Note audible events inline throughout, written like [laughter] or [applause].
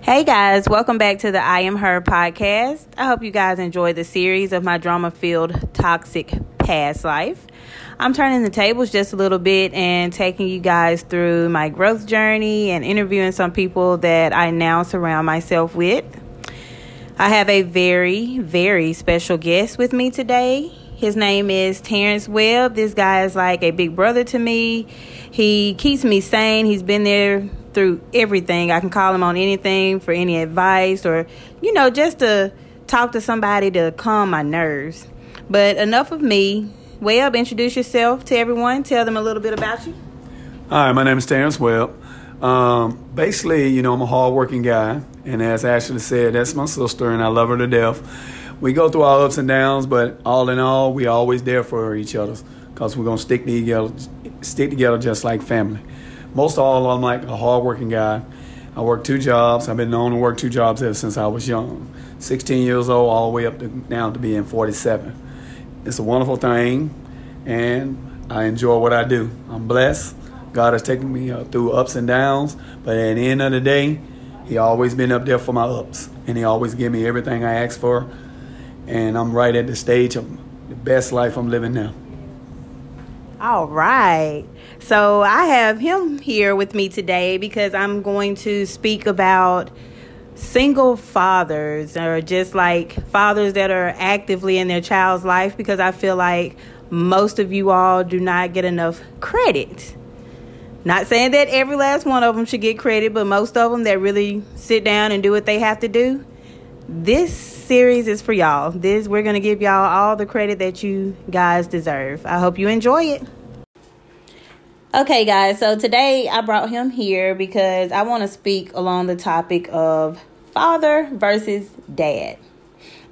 Hey guys, welcome back to the I Am Her podcast. I hope you guys enjoyed the series of my drama filled toxic past life. I'm turning the tables just a little bit and taking you guys through my growth journey and interviewing some people that I now surround myself with. I have a very, very special guest with me today. His name is Terrence Webb. This guy is like a big brother to me. He keeps me sane. He's been there through everything. I can call him on anything for any advice or, you know, just to talk to somebody to calm my nerves. But enough of me. Webb, introduce yourself to everyone. Tell them a little bit about you. Hi, my name is Terrence Webb. Um, basically, you know, I'm a hardworking guy. And as Ashley said, that's my sister, and I love her to death. We go through our ups and downs, but all in all, we always there for each other because we're going to stick together, stick together just like family most of all, I'm like a hardworking guy. I work two jobs. I've been known to work two jobs ever since I was young. 16 years old, all the way up to now to being 47. It's a wonderful thing, and I enjoy what I do. I'm blessed. God has taken me uh, through ups and downs, but at the end of the day, He always been up there for my ups, and He always give me everything I ask for. And I'm right at the stage of the best life I'm living now. All right. So I have him here with me today because I'm going to speak about single fathers or just like fathers that are actively in their child's life because I feel like most of you all do not get enough credit. Not saying that every last one of them should get credit, but most of them that really sit down and do what they have to do. This series is for y'all. This we're going to give y'all all the credit that you guys deserve. I hope you enjoy it. Okay, guys, so today I brought him here because I want to speak along the topic of father versus dad.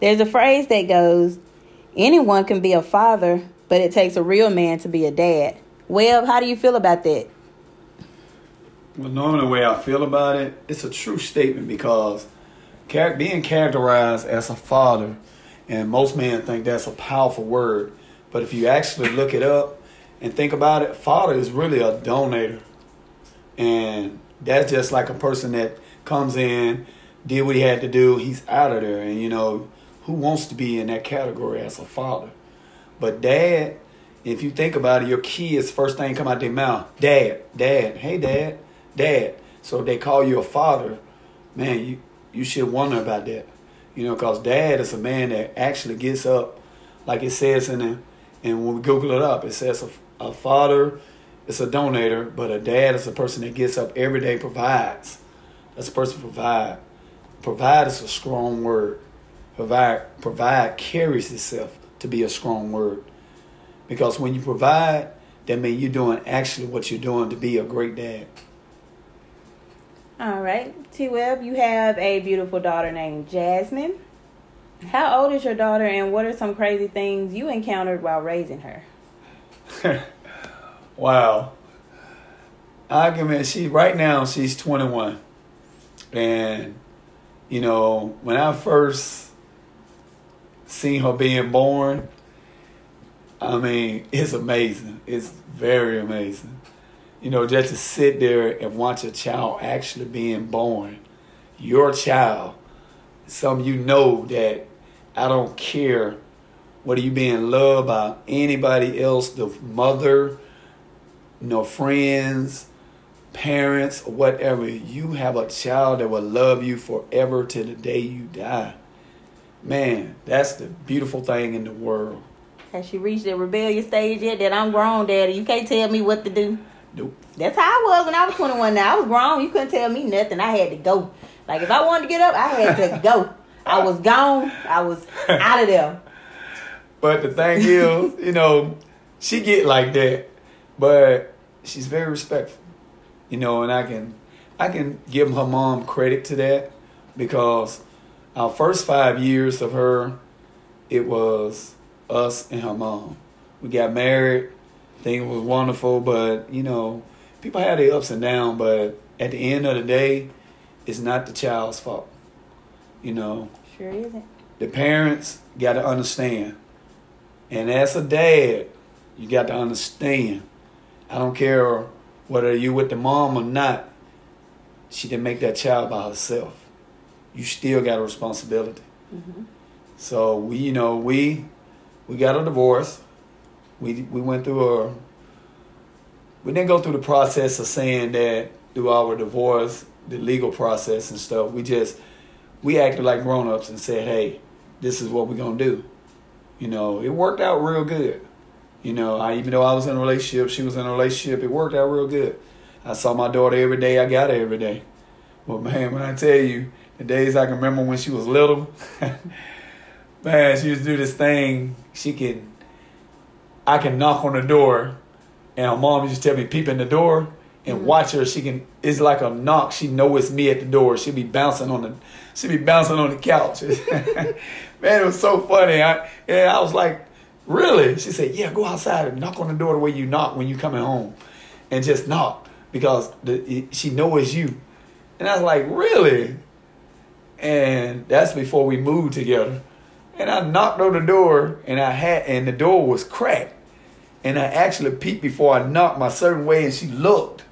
There's a phrase that goes, anyone can be a father, but it takes a real man to be a dad. Webb, how do you feel about that? Well, normally the way I feel about it, it's a true statement because being characterized as a father, and most men think that's a powerful word, but if you actually look it up, and think about it, father is really a donator. And that's just like a person that comes in, did what he had to do, he's out of there. And you know, who wants to be in that category as a father? But dad, if you think about it, your kids first thing come out their mouth, dad, dad, hey dad, dad. So they call you a father, man, you you should wonder about that. You know, because dad is a man that actually gets up, like it says in the, and when we Google it up, it says a, father is a donator, but a dad is a person that gets up every day, provides. That's a person provide. Provide is a strong word. Provide, provide carries itself to be a strong word. Because when you provide, that means you're doing actually what you're doing to be a great dad. All right. T Webb, you have a beautiful daughter named Jasmine. How old is your daughter and what are some crazy things you encountered while raising her? [laughs] wow. Give she right now she's 21. And you know, when I first seen her being born, I mean, [laughs] it's amazing. It's very amazing. You know, just to sit there and watch a child actually being born, your child, some you know that I don't care whether you being loved by anybody else, the mother, you know, friends, parents, whatever, you have a child that will love you forever to the day you die. Man, that's the beautiful thing in the world. Has she reached the rebellious stage yet that I'm grown, daddy? You can't tell me what to do. Nope. That's how I was when I was 21 now. I was grown. You couldn't tell me nothing. I had to go. Like, if I wanted to get up, I had to go. I was gone. I was [laughs] out of there. But the thing is, you know, she get like that, but she's very respectful, you know, and I can, I can give her mom credit to that because our first five years of her, it was us and her mom. We got married, thing was wonderful, but you know, people had their ups and downs, but at the end of the day, it's not the child's fault. You know. Sure isn't. The parents got to understand and as a dad, you got to understand. I don't care whether you with the mom or not. She didn't make that child by herself. you still got a responsibility. Mm-hmm. So we, you know, we we got a divorce. We we went through a. We didn't go through the process of saying that through our divorce, the legal process and stuff. We just we acted like grown ups and said, "Hey, this is what we're gonna do." You know, it worked out real good. You know, I even though I was in a relationship, she was in a relationship. It worked out real good. I saw my daughter every day. I got her every day. But man, when I tell you the days I can remember when she was little, [laughs] man, she used to do this thing. She can, I can knock on the door, and her mom used to tell me peep in the door and mm-hmm. watch her. She can. It's like a knock. She know it's me at the door. She'll be bouncing on the. She'll be bouncing on the couch. [laughs] man, it was so funny. I yeah, I was like, really? She said, yeah, go outside and knock on the door the way you knock when you coming home, and just knock because the, she know it's you. And I was like, really? And that's before we moved together. And I knocked on the door, and I had, and the door was cracked. And I actually peeped before I knocked my certain way, and she looked.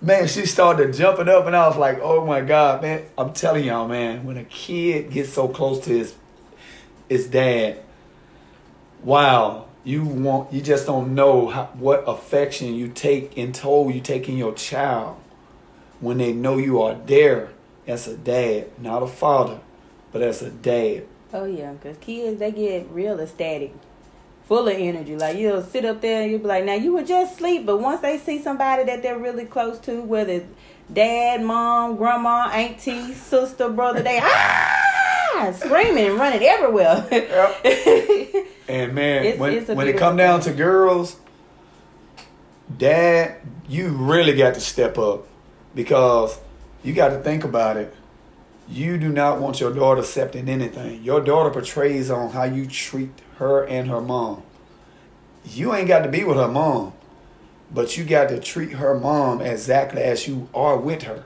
Man, she started jumping up, and I was like, "Oh my God, man!" I'm telling y'all, man, when a kid gets so close to his his dad, wow, you want you just don't know how, what affection you take and toll you take in your child when they know you are there as a dad, not a father, but as a dad. Oh yeah, because kids they get real ecstatic, full of energy. Like you'll sit up there and you'll be like, now you were just asleep, but once they see somebody that they're really close to, whether dad, mom, grandma, auntie, sister, brother, they [laughs] ah screaming and running everywhere. Yep. [laughs] and man, it's, when, it's when it come down to girls, dad, you really got to step up because you got to think about it. You do not want your daughter accepting anything. Your daughter portrays on how you treat her and her mom. You ain't got to be with her mom, but you got to treat her mom exactly as you are with her.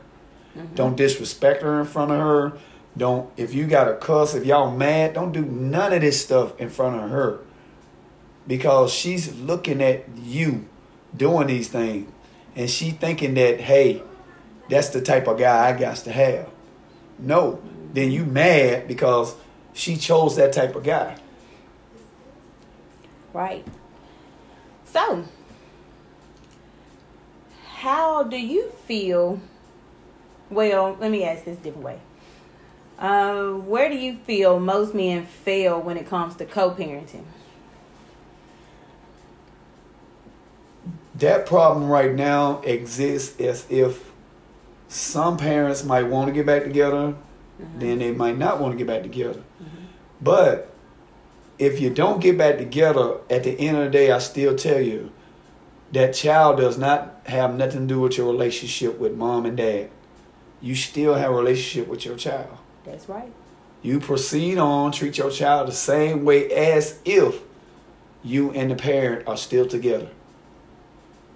Mm-hmm. Don't disrespect her in front of her. Don't if you got a cuss, if y'all mad, don't do none of this stuff in front of her. Because she's looking at you doing these things and she thinking that, hey, that's the type of guy I got to have. No, then you mad because she chose that type of guy. Right. So, how do you feel? Well, let me ask this different way. Uh, where do you feel most men fail when it comes to co-parenting? That problem right now exists as if some parents might want to get back together, mm-hmm. then they might not want to get back together. Mm-hmm. But if you don't get back together, at the end of the day, I still tell you that child does not have nothing to do with your relationship with mom and dad. You still have a relationship with your child. That's right. You proceed on, treat your child the same way as if you and the parent are still together.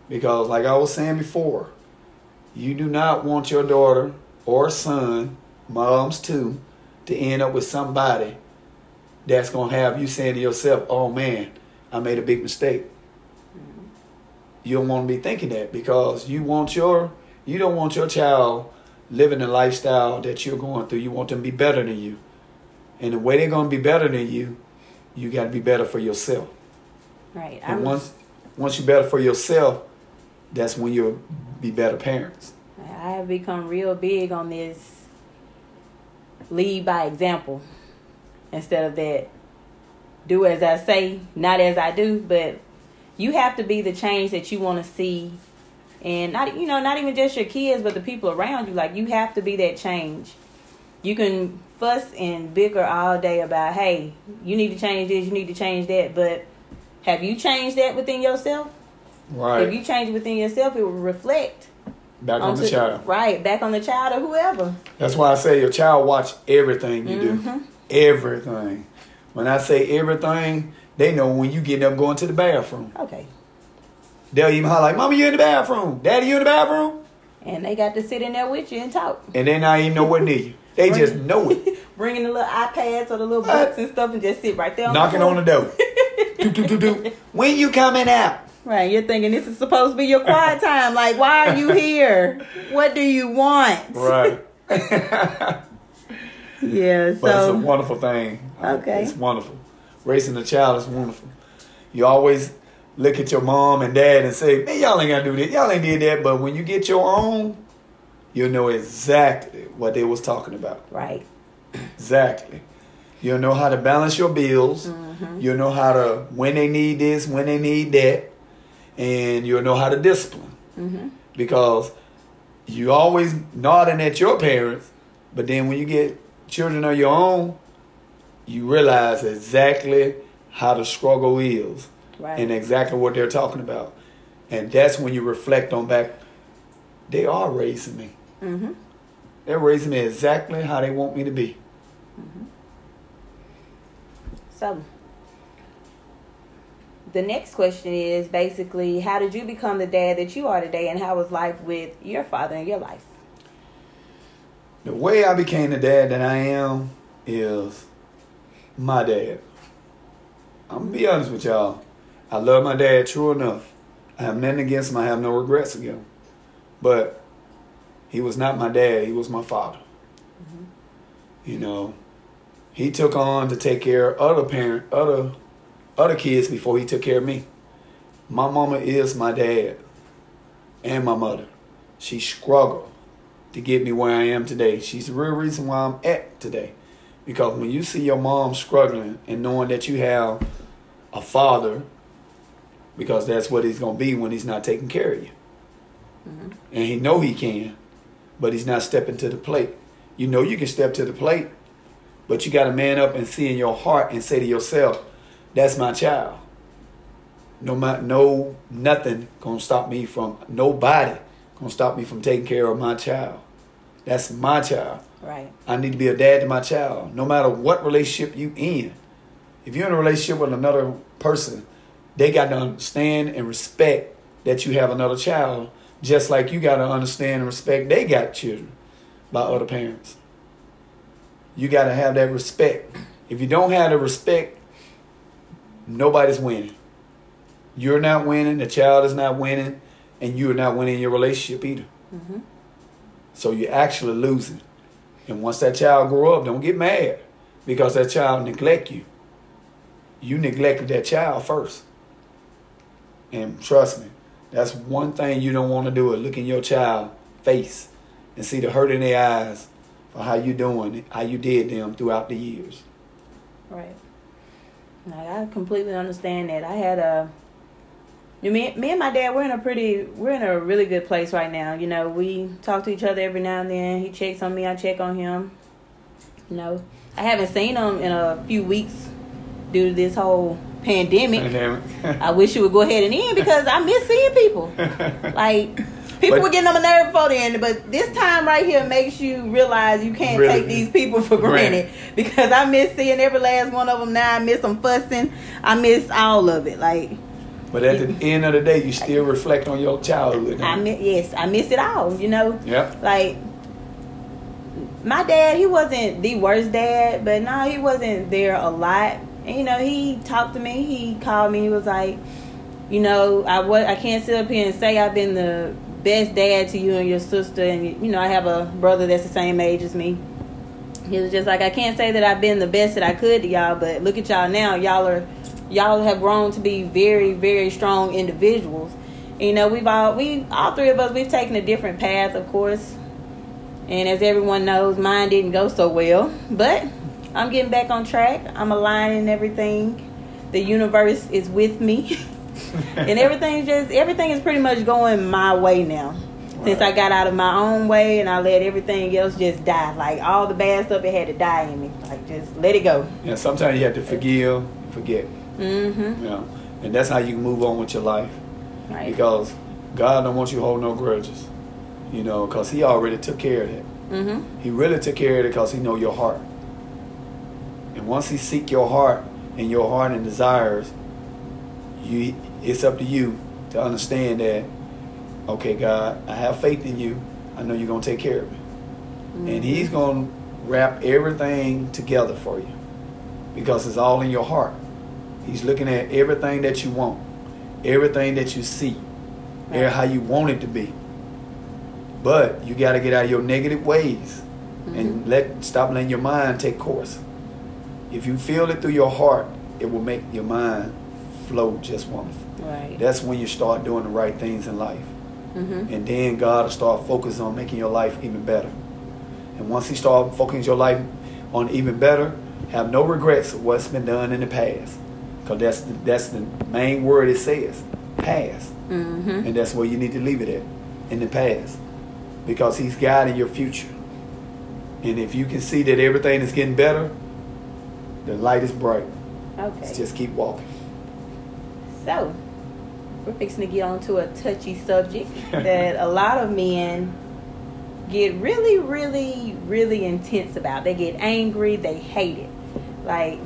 Because, like I was saying before, you do not want your daughter or son, moms too, to end up with somebody that's going to have you saying to yourself, oh man, I made a big mistake. Mm-hmm. You don't want to be thinking that because you want your you don't want your child living the lifestyle that you're going through. You want them to be better than you. And the way they're going to be better than you, you got to be better for yourself. Right. And I'm once once you're better for yourself, that's when you'll be better parents. I have become real big on this lead by example instead of that do as I say, not as I do, but you have to be the change that you want to see and not you know, not even just your kids, but the people around you. Like you have to be that change. You can fuss and bicker all day about, hey, you need to change this, you need to change that, but have you changed that within yourself? Right. If you change within yourself, it will reflect back on the child. Right, back on the child or whoever. That's why I say your child watch everything you mm-hmm. do. Everything. When I say everything, they know when you get up going to the bathroom. Okay. They'll even holler like, "Mama, you in the bathroom? Daddy, you in the bathroom?" And they got to sit in there with you and talk. And they not even know what near you. They Bring, just know it. [laughs] Bringing the little iPads or the little uh, books and stuff and just sit right there. On Knocking the on the door. [laughs] do, do, do, do. When you coming out? Right, you're thinking this is supposed to be your quiet time. Like, why are you [laughs] here? What do you want? Right. Yeah, But it's a wonderful thing. Okay. It's wonderful. Raising a child is wonderful. You always look at your mom and dad and say, man, y'all ain't to do that. Y'all ain't did that. But when you get your own, you'll know exactly what they was talking about. right. Exactly. You'll know how to balance your bills. Mm-hmm. You'll know how to, when they need this, when they need that. And you'll know how to discipline. Mm-hmm. Because you always nodding at your parents, but then when you get children of your own, you realize exactly how the struggle is Right. and exactly what they're talking about. And that's when you reflect on back, they are raising me. mm-hmm. They're raising me exactly how they want me to be. So, the next question is basically how did you become the dad that you are today, and how was life with your father in your life? The way I became the dad that I am is my dad. I'm gonna be honest with y'all. I love my dad true enough. I have nothing against him. I have no regrets against him. But he was not my dad. He was my father. Mm-hmm. You know, he took on to take care of other parent, other, other kids before he took care of me. My mama is my dad, and my mother. She struggled to get me where I am today. She's the real reason why I'm at today. Because when you see your mom struggling and knowing that you have a father, because that's what he's gonna be when he's not taking care of you. Mm-hmm. And he know he can, but he's not stepping to the plate. You know you can step to the plate, but you gotta man up and see in your heart and say to yourself, That's my child. No ma- no nothing gonna stop me from nobody gonna stop me from taking care of my child. That's my child. Right. I need to be a dad to my child, no matter what relationship you in. If you're in a relationship with another person, they got to understand and respect that you have another child, just like you got to understand and respect they got children by other parents. You got to have that respect. If you don't have the respect, nobody's winning. You're not winning, the child is not winning, and you're not winning your relationship either. Mm-hmm. So you're actually losing. And once that child grow up, don't get mad because that child neglect you. You neglected that child first. And trust me, that's one thing you don't want to do is look in your child face and see the hurt in their eyes for how you doing, how you did them throughout the years. Right. I completely understand that. I had a. You me, me and my dad, we're in a pretty, we're in a really good place right now. You know, we talk to each other every now and then. He checks on me, I check on him. You know, I haven't seen him in a few weeks due to this whole pandemic. I wish you would go ahead and end because I miss seeing people. Like people But- were getting on my nerve before then, but this time right here makes you realize you can't Really? take these people for Granted. granted because I miss seeing every last one of them. Now I miss them fussing. I miss all of it. Like but at the end of the day, you still reflect on your childhood. I miss, yes, I miss it all. You know, Yep. like my dad, he wasn't the worst dad, but no, he wasn't there a lot. And, you know, he talked to me. He called me. He was like, you know, I wa- I can't sit up here and say I've been the best dad to you and your sister, and you know, I have a brother that's the same age as me. He was just like, I can't say that I've been the best that I could to y'all, but look at y'all now. Y'all are, y'all have grown to be very, very strong individuals. You know, we've all, we, all three of us, we've taken a different path, of course. And as everyone knows, mine didn't go so well. But I'm getting back on track. I'm aligning everything. The universe is with me. [laughs] and everything's just, everything is pretty much going my way now. Since I got out of my own way and I let everything else just die. Like all the bad stuff, it had to die in me. Like just let it go. Yeah, sometimes you have to forgive and forget. Mm-hmm. You know, and that's how you move on with your life. Right. Because God don't want you to hold no grudges. You know, because He already took care of that. Mm-hmm. He really took care of it because He know your heart. And once He seek your heart and your heart and desires, you it's up to you to understand that. Okay, God, I have faith in you. I know you're gonna take care of me, and He's gonna wrap everything together for you because it's all in your heart. He's looking at everything that you want, everything that you see, Right. how you want it to be. But you got to get out of your negative ways and let stop letting your mind take course. If you feel it through your heart, it will make your mind flow just wonderful. Right. That's when you start doing the right things in life. mm-hmm. And then God will start focusing on making your life even better. And once He start focusing your life on even better, have no regrets of what's been done in the past. Because that's the, that's the main word it says, past. Mm-hmm. And that's where you need to leave it at, in the past. Because He's guiding your future. And if you can see that everything is getting better, the light is bright. Okay. Just keep walking. So, we're fixing to get on to a touchy subject that a lot of men get really, really, really intense about. They get angry, they hate it. Like,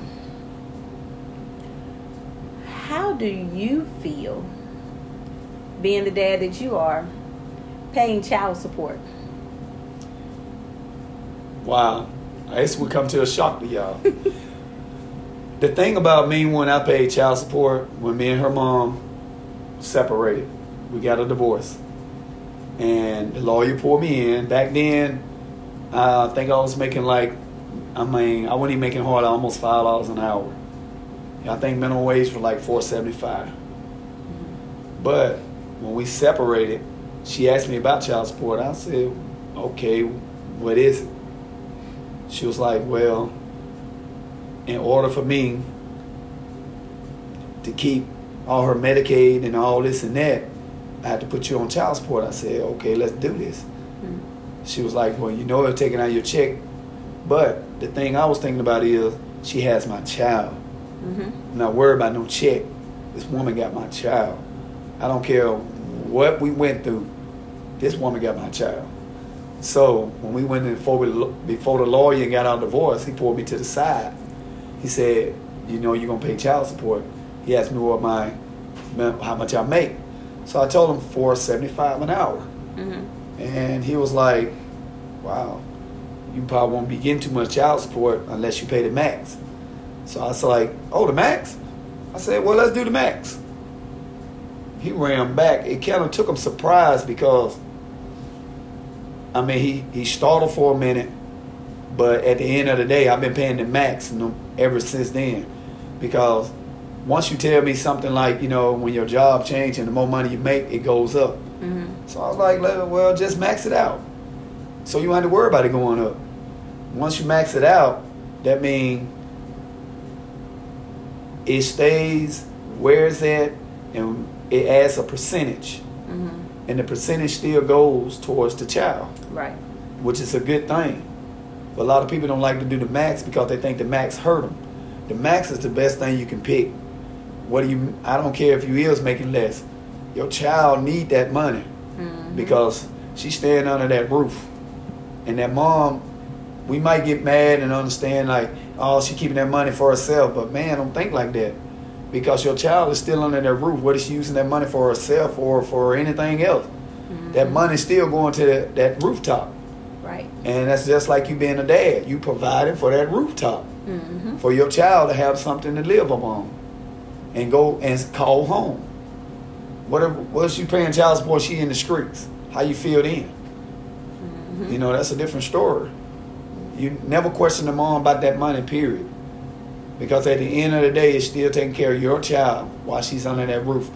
how do you feel being the dad that you are paying child support? Wow. I guess we come to a shock to y'all. [laughs] the thing about me when I paid child support, when me and her mom separated, we got a divorce. And the lawyer pulled me in. Back then, I think I was making like, I mean, I wasn't even making hard, almost five dollars an hour. I think minimum wage was like four seventy five. But when we separated, she asked me about child support. I said, okay, what is it? She was like, well, in order for me to keep all her Medicaid and all this and that, I had to put you on child support. I said, okay, let's do this. Mm. She was like, well, you know, they're taking out your check. But the thing I was thinking about is she has my child. Mm-hmm. I'm not worried about no check. This woman got my child. I don't care what we went through. This woman got my child. So when we went in before, we, before the lawyer and got our divorce, he pulled me to the side. He said, "You know, you're gonna pay child support." He asked me what my how much I make. So I told him four seventy five an hour, Mm-hmm. and he was like, "Wow, you probably won't be getting too much child support unless you pay the max." So I was like, "Oh, the max?" I said, "Well, let's do the max." He ran back. It kind of took him surprise because, I mean, he he startled for a minute, but at the end of the day, I've been paying the max ever since then, because once you tell me something like, you know, when your job changes and the more money you make, it goes up. Mm-hmm. So I was like, well, just max it out. So you don't have to worry about it going up. Once you max it out, that means it stays where it's at and it adds a percentage. Mm-hmm. And the percentage still goes towards the child, Right. which is a good thing. But a lot of people don't like to do the max because they think the max hurt them. The max is the best thing you can pick. What do you? I don't care if you is making less. Your child need that money Mm-hmm. because she's staying under that roof. And that mom, we might get mad and understand like, oh, she keeping that money for herself. But man, don't think like that. Because your child is still under that roof. What is she using that money for herself or for anything else? Mm-hmm. That money's still going to that, that rooftop. Right. And that's just like you being a dad. You providing for that rooftop. Mm-hmm. For your child to have something to live upon. And go and call home. What if, what if she paying child support, she in the streets? How you feel then? Mm-hmm. You know, that's a different story. You never question the mom about that money, period. Because at the end of the day, it's still taking care of your child while she's under that roof.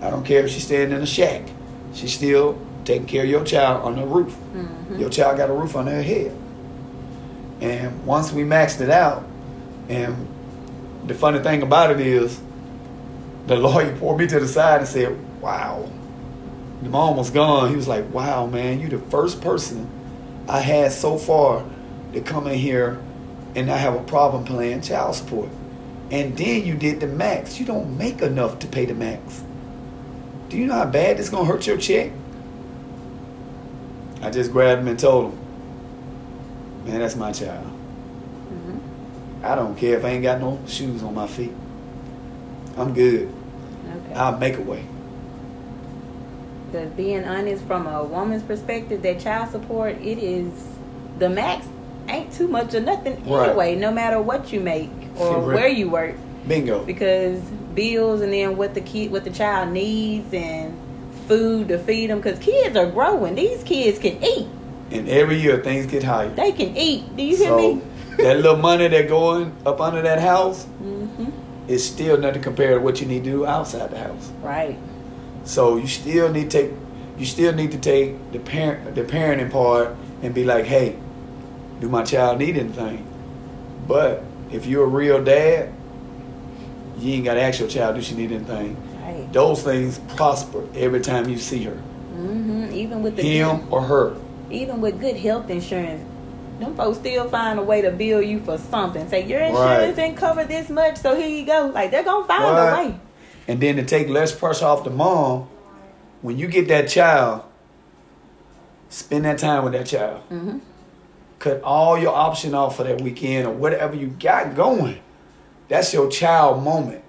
I don't care if she's staying in a shack. She's still taking care of your child on the roof. Mm-hmm. Your child got a roof on her head. And once we maxed it out, and the funny thing about it is, the [laughs] lawyer pulled me to the side and said, Wow. The mom was gone. He was like, Wow, man, you're the first person I had so far to come in here and I have a problem paying child support. And then you did the max. You don't make enough to pay the max. Do you know how bad this gonna hurt your check? I just grabbed him and told him, Man, that's my child. Mm-hmm. I don't care if I ain't got no shoes on my feet. I'm good. Okay. I'll make a way. Because being honest, from a woman's perspective, that child support, it is the max ain't too much or nothing Right. anyway, no matter what you make or Right. where you work. Bingo. Because bills and then what the kid, what the child needs and food to feed them. Because kids are growing. These kids can eat. And every year things get higher. They can eat. Do you hear So me? [laughs] that little money that going up under that house hmm is still nothing compared to what you need to do outside the house. Right. So you still need to take you still need to take the parent the parenting part and be like, hey, do my child need anything? But if you're a real dad, you ain't gotta ask your child, do she need anything? Right. Those things prosper every time you see her. Mm-hmm. Even with the Him or her. even with good health insurance, them folks still find a way to bill you for something. Say your Right. insurance didn't cover this much, so here you go. Like they're gonna find Right. a way. And then to take less pressure off the mom, when you get that child, spend that time with that child. hmm cut all your option off for that weekend or whatever you got going. That's your child moment.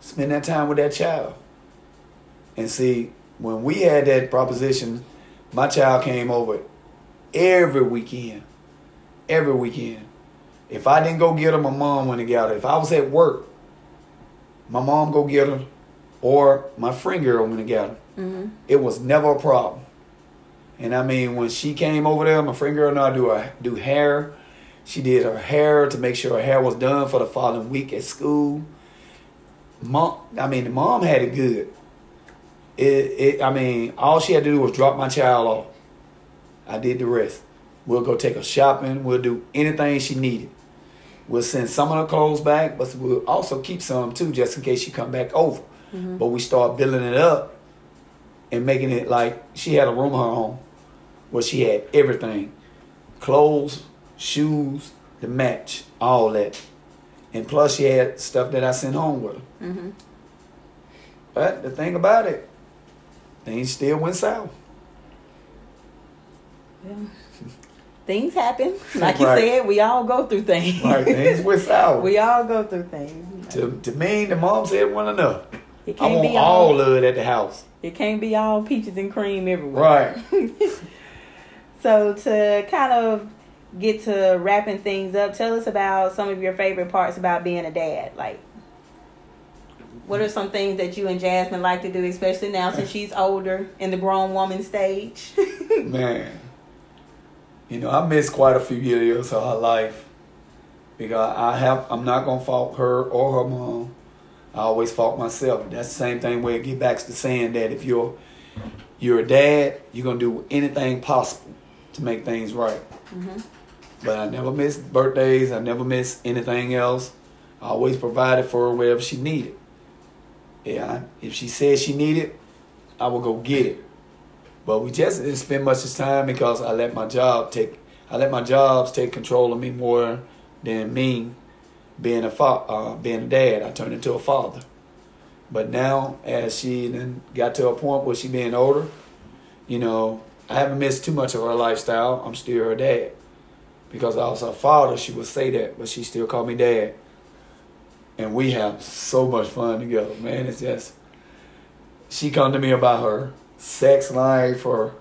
Spend that time with that child. And see, when we had that proposition, my child came over every weekend. Every weekend. If I didn't go get her, my mom went and got her. If I was at work, my mom go get her, or my friend girl went and got her. hmm It was never a problem. And I mean, when she came over there, my friend girl and I do her do hair. She did her hair to make sure her hair was done for the following week at school. Mom, I mean, the mom had it good. It, it, I mean, all she had to do was drop my child off. I did the rest. We'll go take her shopping. We'll do anything she needed. We'll send some of her clothes back, but we'll also keep some too, just in case she come back over. Mm-hmm. But we start building it up and making it like she had a room of her own where she had everything clothes, shoes, the match, all that. And plus, she had stuff that I sent home with her. hmm But the thing about it, things still went south. Yeah. Things happen. [laughs] Like you said, we all go through things. Right, things went [laughs] south. we all go through things. to, to me, the mom said one enough. It can't want be all, all of it at the house. it can't be all peaches and cream everywhere. Right. [laughs] So to kind of get to wrapping things up, tell us about some of your favorite parts about being a dad. Like, what are some things that you and Jasmine like to do, especially now since she's older in the grown woman stage? [laughs] Man, you know, I missed quite a few years of her life because I have. I'm not gonna fault her or her mom. I always fault myself. That's the same thing where it get back to saying that if you're you're a dad, you're gonna do anything possible to make things right. hmm But I never missed birthdays. I never missed anything else. I always provided for her whatever she needed. Yeah, if she said she needed, I would go get it. But we just didn't spend much of time because I let my job take. I let my jobs take control of me more than me being a fa- uh, being a dad. I turned into a father. But now, as she then got to a point where she being older, you know, I haven't missed too much of her lifestyle. I'm still her dad because I was her father, she would say that, but she still called me dad. And we have so much fun together, man. It's just she come to me about her sex life or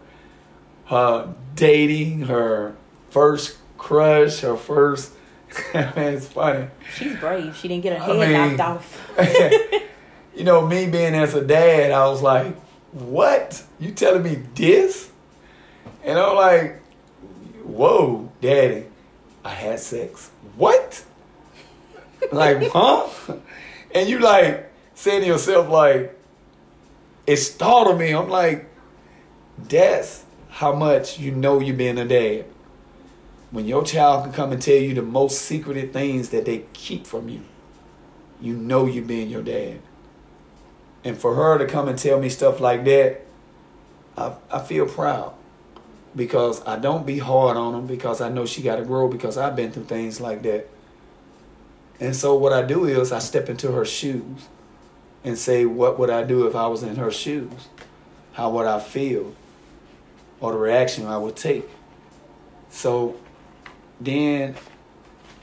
her dating, her first crush, her first [laughs] man, it's funny. She's brave. She didn't get her I head mean- knocked off. [laughs] you know, me being as a dad, I was like, What? You telling me this? And I'm like, Whoa, daddy, I had sex. What? like, [laughs] huh? And you like saying to yourself, like, it startled me. I'm like, that's how much you know you being a dad. When your child can come and tell you the most secretive things that they keep from you, you know you being your dad. And for her to come and tell me stuff like that, I, I feel proud because I don't be hard on them because I know she got to grow because I've been through things like that. And so what I do is I step into her shoes and say, what would I do if I was in her shoes? How would I feel? Or the reaction I would take. So then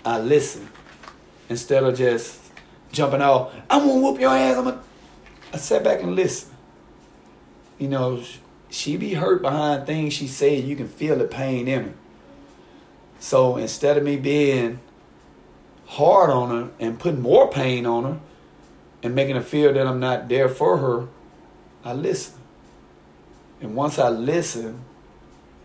I listen instead of just jumping out. I'm gonna whoop your ass. I'm gonna. I sat back and listen. You know, she be hurt behind things she said. You can feel the pain in her. So instead of me being hard on her and putting more pain on her and making her feel that I'm not there for her, I listen. And once I listen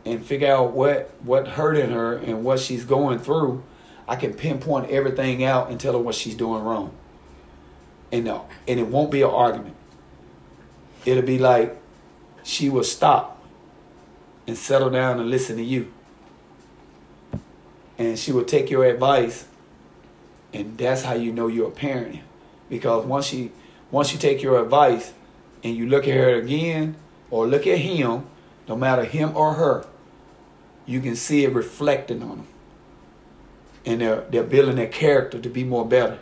and figure out what what hurting her and what she's going through, I can pinpoint everything out and tell her what she's doing wrong. And no, and it won't be an argument. It'll be like she will stop and settle down and listen to you. And she will take your advice and that's how you know you're a parent. Because once you once you take your advice and you look at her again or look at him, no matter him or her, you can see it reflecting on them. And they're, they're building their character to be more better.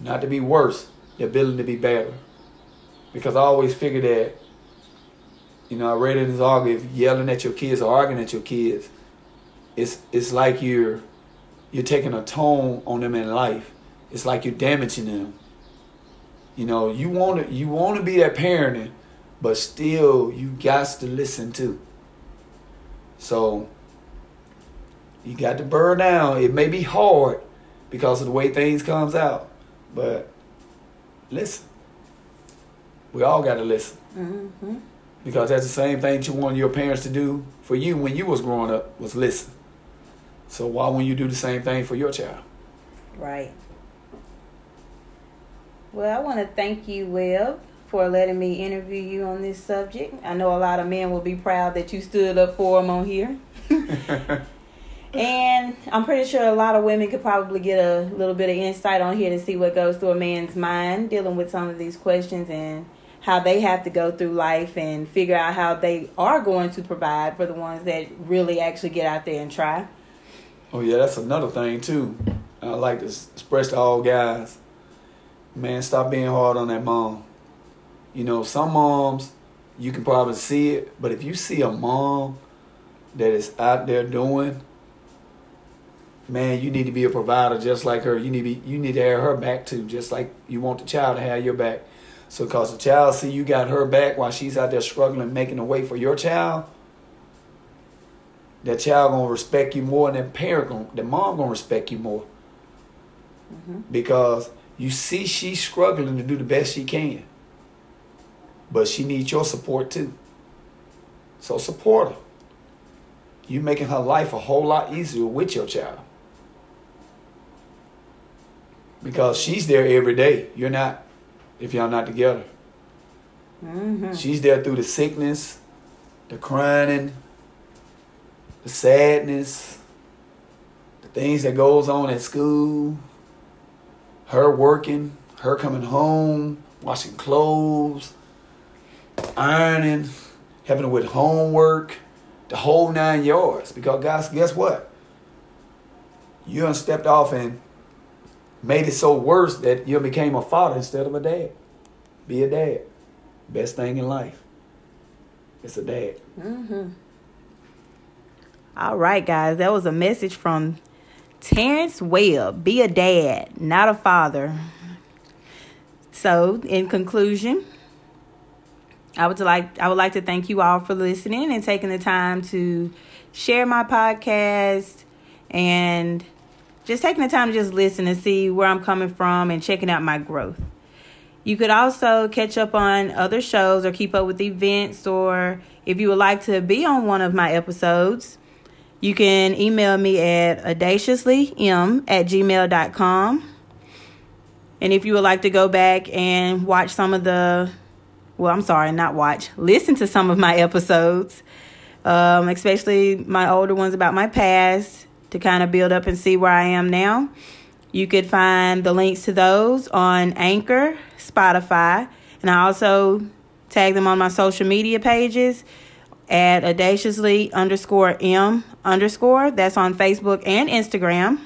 Not to be worse, they're building to be better. Because I always figure that, you know, I read in this article, if yelling at your kids or arguing at your kids, it's it's like you're you're taking a tone on them in life. It's like you're damaging them. You know, you want to you want to be that parenting, but still you got to listen to. So you got to burn down. It may be hard because of the way things comes out, but listen. We all got to listen. Mm-hmm. Because that's the same thing you want your parents to do for you when you was growing up was listen. So why wouldn't you do the same thing for your child? Right. Well, I want to thank you, Webb, for letting me interview you on this subject. I know a lot of men will be proud that you stood up for them on here. [laughs] and I'm pretty sure a lot of women could probably get a little bit of insight on here to see what goes through a man's mind dealing with some of these questions and how they have to go through life and figure out how they are going to provide for the ones that really actually get out there and try. Oh yeah, that's another thing too. I like to express to all guys man, stop being hard on that mom. You know, some moms, you can probably see it, but if you see a mom that is out there doing, man, you need to be a provider just like her. You need to be, you need to have her back too, just like you want the child to have your back. So, cause the child see you got her back while she's out there struggling, making a way for your child. That child gonna respect you more, and that parent gonna, the mom gonna respect you more. Mm-hmm. Because you see, she's struggling to do the best she can. But she needs your support too. So support her. You making her life a whole lot easier with your child. Because she's there every day. You're not, if y'all not together. Mm-hmm. She's there through the sickness, the crying, the sadness, the things that goes on at school, her working, her coming home, washing clothes, ironing, helping with homework, the whole nine yards. Because guys, guess what? You done stepped off and made it so worse that you became a father instead of a dad. Be a dad. Best thing in life. It's a dad. Mm-hmm. All right, guys. That was a message from Terrence Webb, be a dad, not a father. So, in conclusion, I would like I would like to thank you all for listening and taking the time to share my podcast and just taking the time to just listen and see where I'm coming from and checking out my growth. You could also catch up on other shows or keep up with events or if you would like to be on one of my episodes, you can email me at audaciouslym at gmail.com. And if you would like to go back and watch some of the, well, I'm sorry, not watch, listen to some of my episodes, um, especially my older ones about my past to kind of build up and see where I am now. You could find the links to those on Anchor, Spotify, and I also tag them on my social media pages at audaciously underscore M underscore. That's on Facebook and Instagram.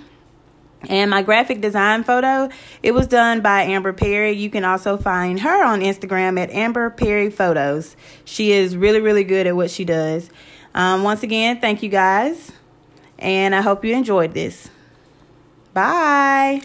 And my graphic design photo, it was done by Amber Perry. You can also find her on Instagram at Amber Perry Photos. She is really, really good at what she does. Um, once again, thank you guys. And I hope you enjoyed this. Bye.